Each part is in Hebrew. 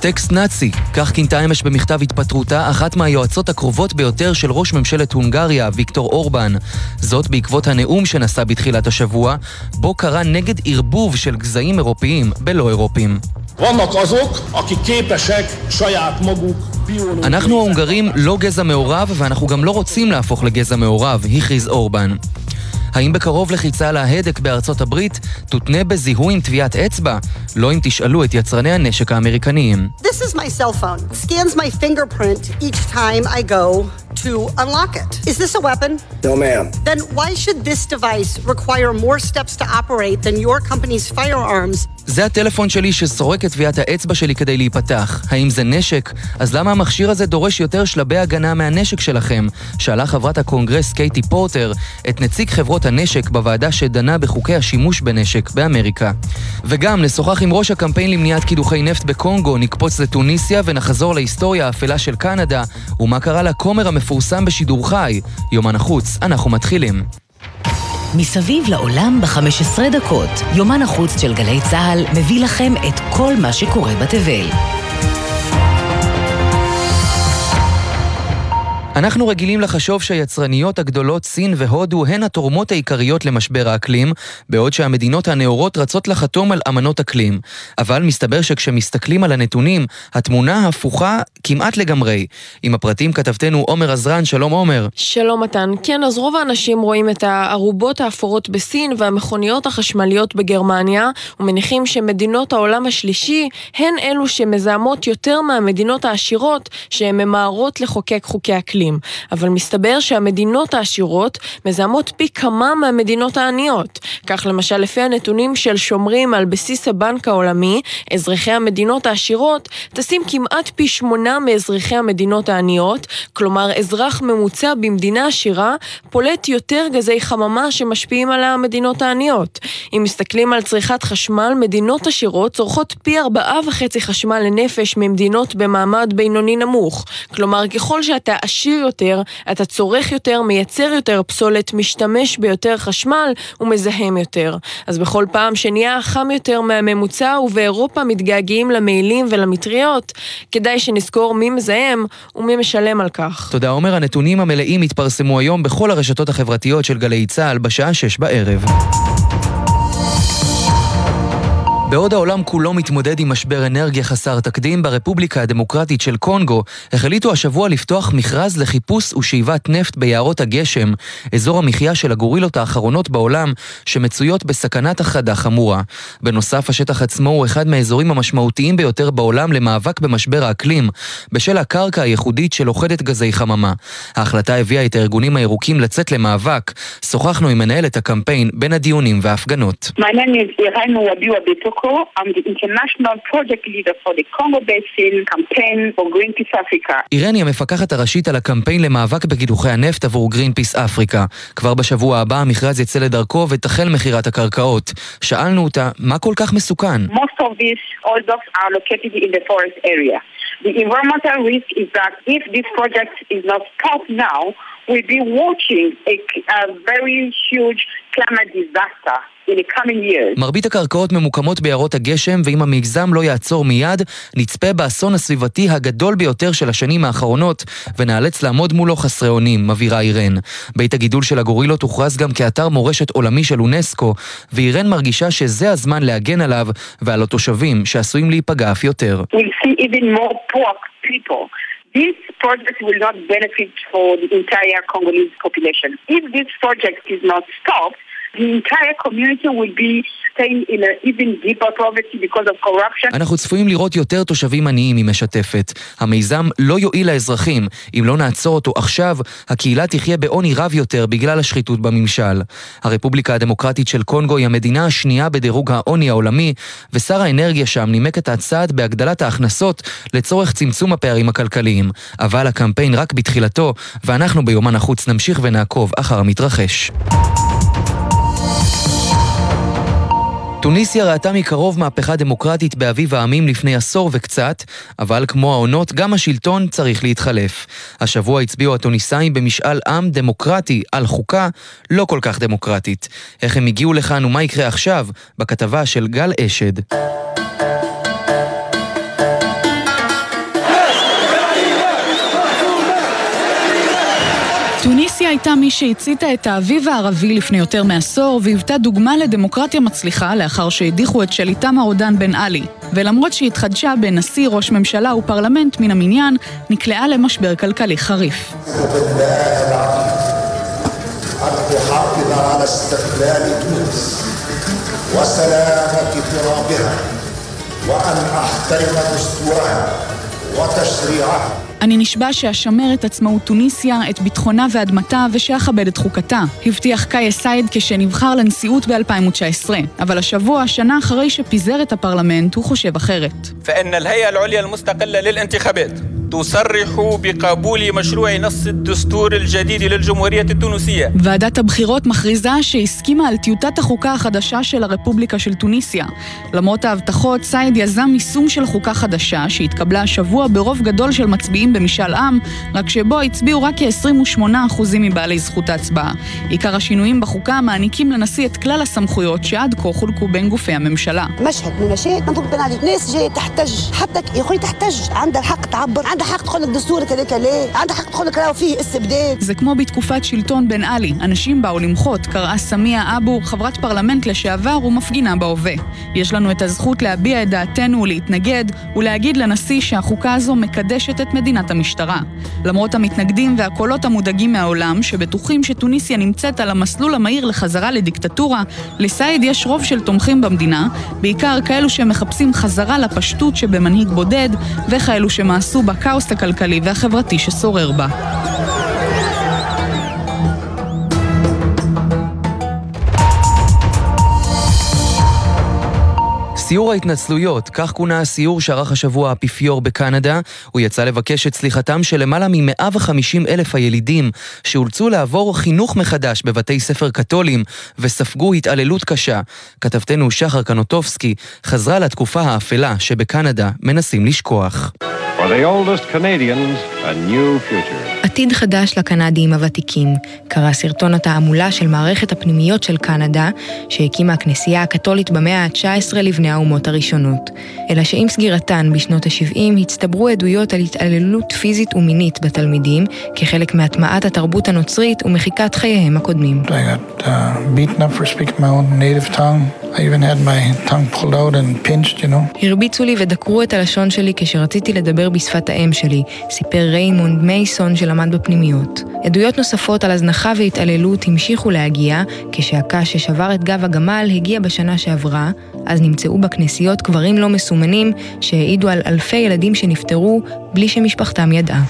טקסט נאצי, כך כינתה אמש במכתב התפטרותה אחת מהיועצות הקרובות ביותר של ראש ממשלת הונגריה, ויקטור אורבן. זאת בעקבות הנאום שנשא בתחילת השבוע, בו קרא נגד ערבוב של גזעים אירופיים בלא אירופים. אנחנו ההונגרים לא גזע מעורב ואנחנו גם לא רוצים להפוך לגזע מעורב, הכריז אורבן. האם בקרוב לחיצה על ההדק בארצות הברית תותנה בזיהוי עם טביעת אצבע? לא אם תשאלו את יצרני הנשק האמריקניים. This is my cell phone. Scans my fingerprint each time I go to unlock it. Is this a weapon? No, ma'am. Then why should this device require more steps to operate than your company's firearms? זה הטלפון שלי שסורק את טביעת האצבע שלי כדי להיפתח. האם זה נשק? אז למה המכשיר הזה דורש יותר שלבי הגנה מהנשק שלכם? שאלה חברת הקונגרס קייטי פורטר את נציג חברות הנשק בוועדה שדנה בחוקי השימוש בנשק באמריקה. וגם נשוחח עם ראש הקמפיין למניעת קידוחי נפט בקונגו, נקפוץ לטוניסיה ונחזור להיסטוריה האפלה של קנדה, ומה קרה לכומר המפורסם בשידור חי. יומן החוץ, אנחנו מתחילים. מסביב לעולם ב-15 דקות, יומן החוץ של גלי צה"ל מביא לכם את כל מה שקורה בתבל. אנחנו רגילים לחשוב שהיצרניות הגדולות סין והודו הן התורמות העיקריות למשבר האקלים, בעוד שהמדינות הנאורות רצות לחתום על אמנות אקלים. אבל מסתבר שכשמסתכלים על הנתונים, התמונה הפוכה כמעט לגמרי. עם הפרטים כתבתנו עומר עזרן, שלום עומר. שלום מתן. כן, אז רוב האנשים רואים את הערובות האפורות בסין והמכוניות החשמליות בגרמניה, ומניחים שמדינות העולם השלישי הן אלו שמזהמות יותר מהמדינות העשירות, שהן ממהרות לחוקק חוקי אקלים. העשירים, אבל מסתבר שהמדינות העשירות מזהמות פי כמה מהמדינות העניות. כך למשל לפי הנתונים של שומרים על בסיס הבנק העולמי, אזרחי המדינות העשירות טסים כמעט פי שמונה מאזרחי המדינות העניות, כלומר אזרח ממוצע במדינה עשירה פולט יותר גזי חממה שמשפיעים על המדינות העניות. אם מסתכלים על צריכת חשמל, מדינות עשירות צורכות פי ארבעה וחצי חשמל לנפש ממדינות במעמד בינוני נמוך. כלומר, ככל שאתה עשיר יותר, אתה צורך יותר, מייצר יותר פסולת, משתמש ביותר חשמל ומזהם יותר. אז בכל פעם שנהיה חם יותר מהממוצע ובאירופה מתגעגעים למעילים ולמטריות, כדאי שנזכור מי מזהם ומי משלם על כך. תודה עומר, הנתונים המלאים התפרסמו היום בכל הרשתות החברתיות של גלי צה"ל בשעה שש בערב. בעוד העולם כולו מתמודד עם משבר אנרגיה חסר תקדים, ברפובליקה הדמוקרטית של קונגו החליטו השבוע לפתוח מכרז לחיפוש ושאיבת נפט ביערות הגשם, אזור המחיה של הגורילות האחרונות בעולם, שמצויות בסכנת החדה חמורה. בנוסף, השטח עצמו הוא אחד מהאזורים המשמעותיים ביותר בעולם למאבק במשבר האקלים, בשל הקרקע הייחודית של אוכדת גזי חממה. ההחלטה הביאה את הארגונים הירוקים לצאת למאבק. שוחחנו עם מנהלת הקמפיין בין הדיונים וההפגנות. My name is Morocco. I'm the international project leader for the Congo Basin campaign for Greenpeace Africa. אירני המפקחת הראשית על הקמפיין למאבק בקידוחי הנפט עבור גרינפיס אפריקה. כבר בשבוע הבא המכרז יצא לדרכו ותחל מכירת הקרקעות. שאלנו אותה, מה כל כך מסוכן? Most of these oil blocks are located in the forest area. The environmental risk is that if this project is not stopped now, we'll be watching a, a very huge climate disaster מרבית הקרקעות ממוקמות ביערות הגשם, ואם המיזם לא יעצור מיד, נצפה באסון הסביבתי הגדול ביותר של השנים האחרונות, ונאלץ לעמוד מולו חסרי אונים, מבהירה אירן. בית הגידול של הגורילות הוכרז גם כאתר מורשת עולמי של אונסקו, ואירן מרגישה שזה הזמן להגן עליו ועל התושבים שעשויים להיפגע אף יותר. This project will not benefit for the entire Congolese population. If this project is not stopped, אנחנו צפויים לראות יותר תושבים עניים, היא משתפת. המיזם לא יועיל לאזרחים. אם לא נעצור אותו עכשיו, הקהילה תחיה בעוני רב יותר בגלל השחיתות בממשל. הרפובליקה הדמוקרטית של קונגו היא המדינה השנייה בדירוג העוני העולמי, ושר האנרגיה שם נימק את הצעד בהגדלת ההכנסות לצורך צמצום הפערים הכלכליים. אבל הקמפיין רק בתחילתו, ואנחנו ביומן החוץ נמשיך ונעקוב אחר המתרחש. טוניסיה ראתה מקרוב מהפכה דמוקרטית באביב העמים לפני עשור וקצת, אבל כמו העונות, גם השלטון צריך להתחלף. השבוע הצביעו הטוניסאים במשאל עם דמוקרטי על חוקה לא כל כך דמוקרטית. איך הם הגיעו לכאן ומה יקרה עכשיו? בכתבה של גל אשד. טוניסיה הייתה מי שהציתה את האביב הערבי לפני יותר מעשור והיוותה דוגמה לדמוקרטיה מצליחה לאחר שהדיחו את שליטם הרודן בן עלי. ולמרות שהתחדשה בנשיא, ראש ממשלה ופרלמנט מן המניין, נקלעה למשבר כלכלי חריף. وأن أحترم دستورها وتشريعها אני נשבע שאשמר את עצמאות טוניסיה, את ביטחונה ואדמתה, ושאכבד את חוקתה. הבטיח קאיה סייד כשנבחר לנשיאות ב-2019. אבל השבוע, שנה אחרי שפיזר את הפרלמנט, הוא חושב אחרת. تصرح بقبول مشروع نص الدستور الجديد للجمهورية التونسية. ועדת הבחירות מכריזה שהסכימה על טיוטת החוקה החדשה של הרפובליקה של טוניסיה. למרות ההבטחות, סייד יזם יישום של חוקה חדשה שהתקבלה השבוע ברוב גדול של מצביעים במשאל עם, רק שבו הצביעו רק כ-28% מבעלי זכות ההצבעה. עיקר השינויים בחוקה מעניקים לנשיא את כלל הסמכויות שעד כה חולקו בין גופי הממשלה. משהד عندها حق تدخل الدستور كده ليه؟ عندها حق تدخل كده وفيه استبداد. זה כמו בתקופת שלטון בן עלי. אנשים באו למחות, קראה סמיה אבו, חברת פרלמנט לשעבר ומפגינה בהווה. יש לנו את הזכות להביע את דעתנו ולהתנגד, ולהגיד לנשיא שהחוקה הזו מקדשת את מדינת המשטרה. למרות המתנגדים והקולות המודאגים מהעולם, שבטוחים שטוניסיה נמצאת על המסלול המהיר לחזרה לדיקטטורה, לסייד יש רוב של תומכים במדינה, בעיקר כאלו שמחפשים חזרה לפשטות שבמנהיג בודד, וכאלו שמאסו בה הכאוס הכלכלי והחברתי ששורר בה. סיור ההתנצלויות, כך כונה הסיור שערך השבוע האפיפיור בקנדה. הוא יצא לבקש את סליחתם של למעלה מ-150 אלף הילידים שאולצו לעבור חינוך מחדש בבתי ספר קתולים וספגו התעללות קשה. כתבתנו שחר קנוטובסקי חזרה לתקופה האפלה שבקנדה מנסים לשכוח. For the oldest Canadians. עתיד חדש לקנדים הוותיקים, קרא סרטון התעמולה של מערכת הפנימיות של קנדה, שהקימה הכנסייה הקתולית במאה ה-19 לבני האומות הראשונות. אלא שעם סגירתן בשנות ה-70 הצטברו עדויות על התעללות פיזית ומינית בתלמידים, כחלק מהטמעת התרבות הנוצרית ומחיקת חייהם הקודמים. Got, uh, pinched, you know. הרביצו לי ודקרו את הלשון שלי כשרציתי לדבר בשפת האם שלי, סיפר ריימונד מייסון שלמד בפנימיות. עדויות נוספות על הזנחה והתעללות המשיכו להגיע, כשהקש ששבר את גב הגמל הגיע בשנה שעברה, אז נמצאו בכנסיות קברים לא מסומנים שהעידו על אלפי ילדים שנפטרו בלי שמשפחתם ידעה.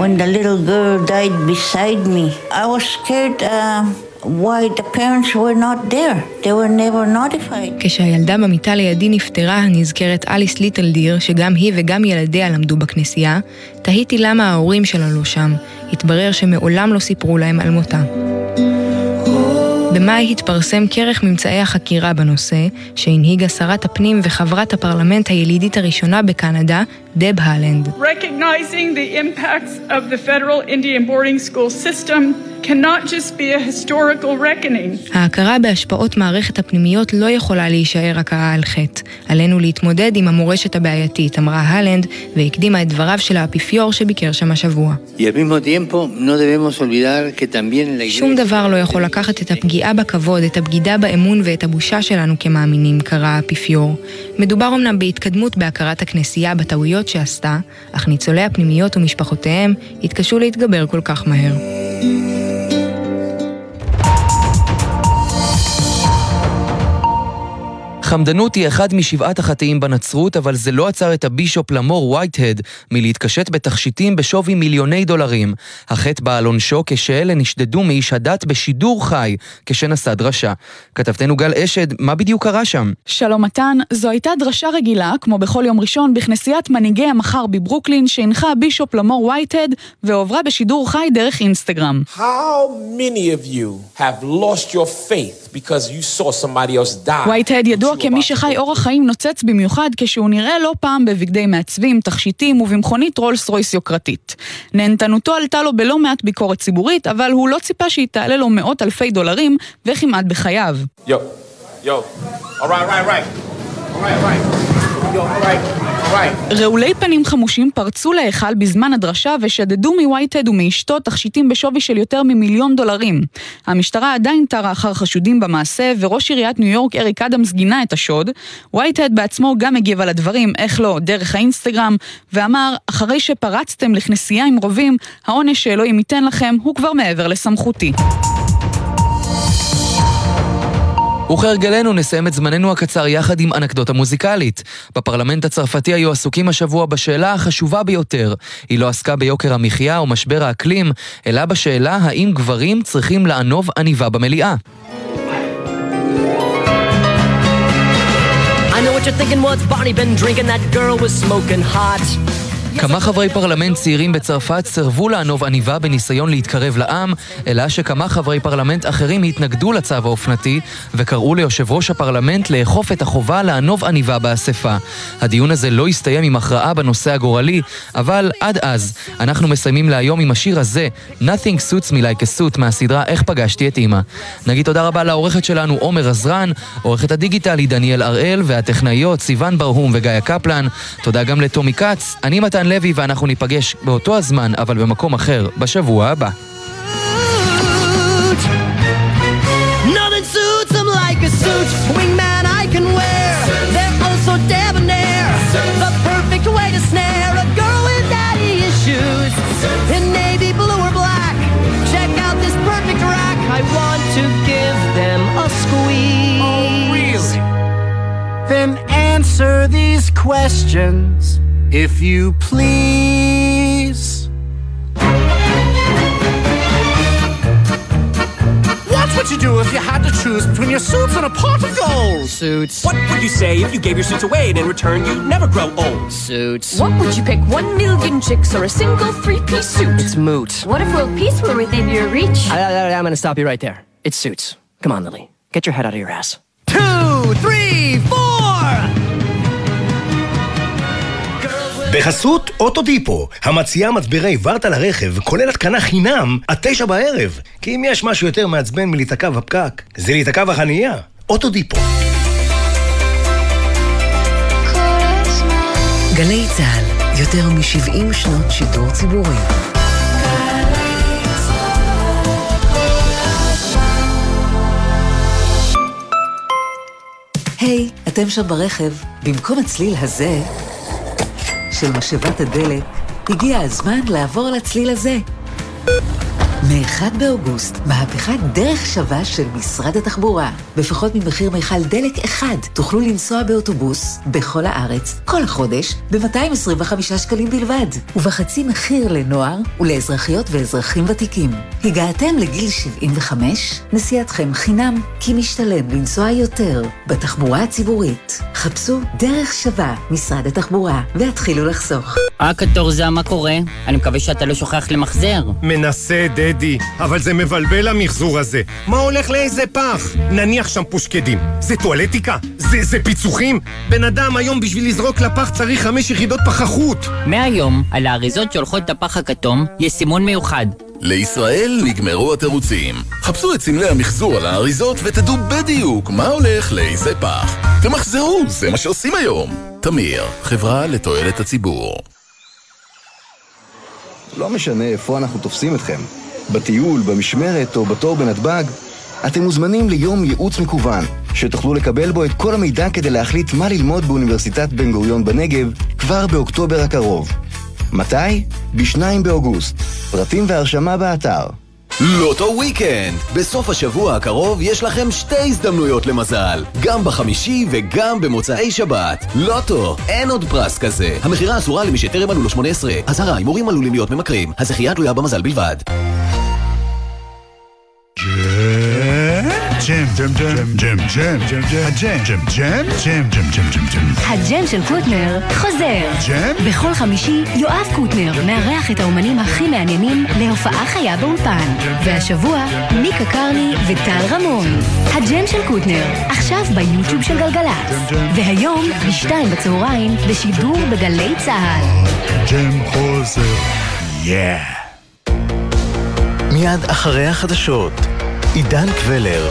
when the little girl died beside me. I was scared uh, why the parents were not there. They were never notified. כשהילדה במיטה לידי נפטרה, נזכרת אליס ליטל דיר, שגם היא וגם ילדיה למדו בכנסייה, תהיתי למה ההורים שלה לא שם. התברר שמעולם לא סיפרו להם על מותה. במאי התפרסם כרך ממצאי החקירה בנושא, שהנהיגה שרת הפנים וחברת הפרלמנט הילידית הראשונה בקנדה, דב הלנד. Recognizing the impacts of the federal Indian boarding school system cannot just be a historical reckoning. ההכרה בהשפעות מערכת הפנימיות לא יכולה להישאר הכרה על חטא. עלינו להתמודד עם המורשת הבעייתית, אמרה הלנד, והקדימה את דבריו של האפיפיור שביקר שם השבוע. שום דבר לא יכול לקחת את הפגיעה בכבוד, את הבגידה באמון ואת הבושה שלנו כמאמינים, קרא האפיפיור. מדובר אמנם בהתקדמות בהכרת הכנסייה בטעויות שעשתה, אך ניצולי הפנימיות ומשפחותיהם התקשו להתגבר כל כך מהר. חמדנות היא אחד משבעת החטאים בנצרות, אבל זה לא עצר את הבישופ למור וייטהד מלהתקשט בתכשיטים בשווי מיליוני דולרים. החטא בא על עונשו כשאלה נשדדו מאיש הדת בשידור חי, כשנשא דרשה. כתבתנו גל אשד, מה בדיוק קרה שם? שלום מתן, זו הייתה דרשה רגילה, כמו בכל יום ראשון, בכנסיית מנהיגי המחר בברוקלין, שהנחה הבישופ למור וייטהד, והועברה בשידור חי דרך אינסטגרם. How many of you have lost your faith because you saw somebody else die? וייטהד ידוע כמי שחי אורח חיים נוצץ במיוחד כשהוא נראה לא פעם בבגדי מעצבים, תכשיטים ובמכונית רולס רויס יוקרתית. נהנתנותו עלתה לו בלא מעט ביקורת ציבורית, אבל הוא לא ציפה שהיא תעלה לו מאות אלפי דולרים, וכמעט בחייו. All right, right, right. All right, right. רעולי פנים חמושים פרצו להיכל בזמן הדרשה ושדדו מווייטד ומאשתו תכשיטים בשווי של יותר ממיליון דולרים. המשטרה עדיין תרה אחר חשודים במעשה, וראש עיריית ניו יורק אריק אדמס גינה את השוד. ווייטד בעצמו גם הגיב על הדברים, איך לא, דרך האינסטגרם, ואמר, אחרי שפרצתם לכנסייה עם רובים, העונש שאלוהים ייתן לכם הוא כבר מעבר לסמכותי. וכהרגלנו נסיים את זמננו הקצר יחד עם אנקדוטה מוזיקלית. בפרלמנט הצרפתי היו עסוקים השבוע בשאלה החשובה ביותר. היא לא עסקה ביוקר המחיה או משבר האקלים, אלא בשאלה האם גברים צריכים לענוב עניבה במליאה. I know what you're thinking was Barney been drinking that girl was smoking hot כמה חברי פרלמנט צעירים בצרפת סירבו לענוב עניבה בניסיון להתקרב לעם, אלא שכמה חברי פרלמנט אחרים התנגדו לצו האופנתי וקראו ליושב ראש הפרלמנט לאכוף את החובה לענוב עניבה באספה. הדיון הזה לא הסתיים עם הכרעה בנושא הגורלי, אבל עד אז, אנחנו מסיימים להיום עם השיר הזה, Nothing Suits Me Like a Suit מהסדרה איך פגשתי את אימא. נגיד תודה רבה לעורכת שלנו עומר עזרן, עורכת הדיגיטל היא דניאל הראל והטכנאיות סיון ברהום וגיא קפלן. תודה גם לטומי כץ, אני מתן לוי ואנחנו ניפגש באותו הזמן, אבל במקום אחר, בשבוע הבא. Then answer these questions if you please. What's what you do if you had to choose between your suits and a pot of gold? Suits. What would you say if you gave your suits away and in return you'd never grow old? Suits. What would you pick, one million chicks or a single three-piece suit? It's moot. What if world peace were within your reach? I, I, I'm gonna stop you right there. It's suits. Come on, Lily. Get your head out of your ass. Two, three, four! בחסות אוטודיפו, המציעה מצברי ורטה לרכב, כולל התקנה חינם, עד תשע בערב. כי אם יש משהו יותר מעצבן מלהיתקע בפקק, זה להיתקע בחנייה. אוטודיפו. גלי צה"ל, יותר מ-70 שנות שידור ציבורי. היי, hey, אתם שם ברכב. במקום הצליל הזה... של משאבת הדלק, הגיע הזמן לעבור לצליל הזה. מ-1 באוגוסט, מהפכת דרך שווה של משרד התחבורה. בפחות ממחיר מיכל דלק אחד, תוכלו לנסוע באוטובוס בכל הארץ, כל החודש, ב-225 שקלים בלבד, ובחצי מחיר לנוער ולאזרחיות ואזרחים ותיקים. הגעתם לגיל 75? נסיעתכם חינם, כי משתלם לנסוע יותר בתחבורה הציבורית. חפשו דרך שווה, משרד התחבורה, והתחילו לחסוך. אה, קטורזה, מה קורה? אני מקווה שאתה לא שוכח למחזר. מנסה, דדי, אבל זה מבלבל המחזור הזה. מה הולך לאיזה פח? נניח שם פושקדים. זה טואלטיקה? זה, זה פיצוחים? בן אדם היום בשביל לזרוק לפח צריך חמש יחידות פחחות. מהיום, על האריזות שהולכות את הפח הכתום, יש סימון מיוחד. לישראל נגמרו התירוצים. חפשו את סמלי המחזור על האריזות ותדעו בדיוק מה הולך לאיזה פח. תמחזרו, זה מה שעושים היום. תמיר, חברה לתועלת הציבור. לא משנה איפה אנחנו תופסים אתכם, בטיול, במשמרת או בתור בנתב"ג, אתם מוזמנים ליום ייעוץ מקוון, שתוכלו לקבל בו את כל המידע כדי להחליט מה ללמוד באוניברסיטת בן גוריון בנגב כבר באוקטובר הקרוב. מתי? ב-2 באוגוסט. פרטים והרשמה באתר. לוטו וויקנד! בסוף השבוע הקרוב יש לכם שתי הזדמנויות למזל, גם בחמישי וגם במוצאי שבת. לוטו, אין עוד פרס כזה. המכירה אסורה למי שטרם מלאו לו 18. אזהרה, הימורים עלולים להיות ממכרים. הזכייה תלויה במזל בלבד. ג'ם, ג'ם, ג'ם, ג'ם, ג'ם, ג'ם, הג'ם, ג'ם, ג'ם, ג'ם, ג'ם, ג'ם, ג'ם, ג'ם. הג'ם של קוטנר חוזר. ג'ם? בכל חמישי יואב קוטנר מארח את האומנים הכי מעניינים להופעה חיה באולפן. והשבוע ניקה קרני וטל רמון. הג'ם של קוטנר, עכשיו ביוטיוב של גלגלצ. והיום, בשתיים בצהריים, בשידור בגלי צה"ל. ג'ם חוזר. yeah. מיד אחרי החדשות, עידן קבלר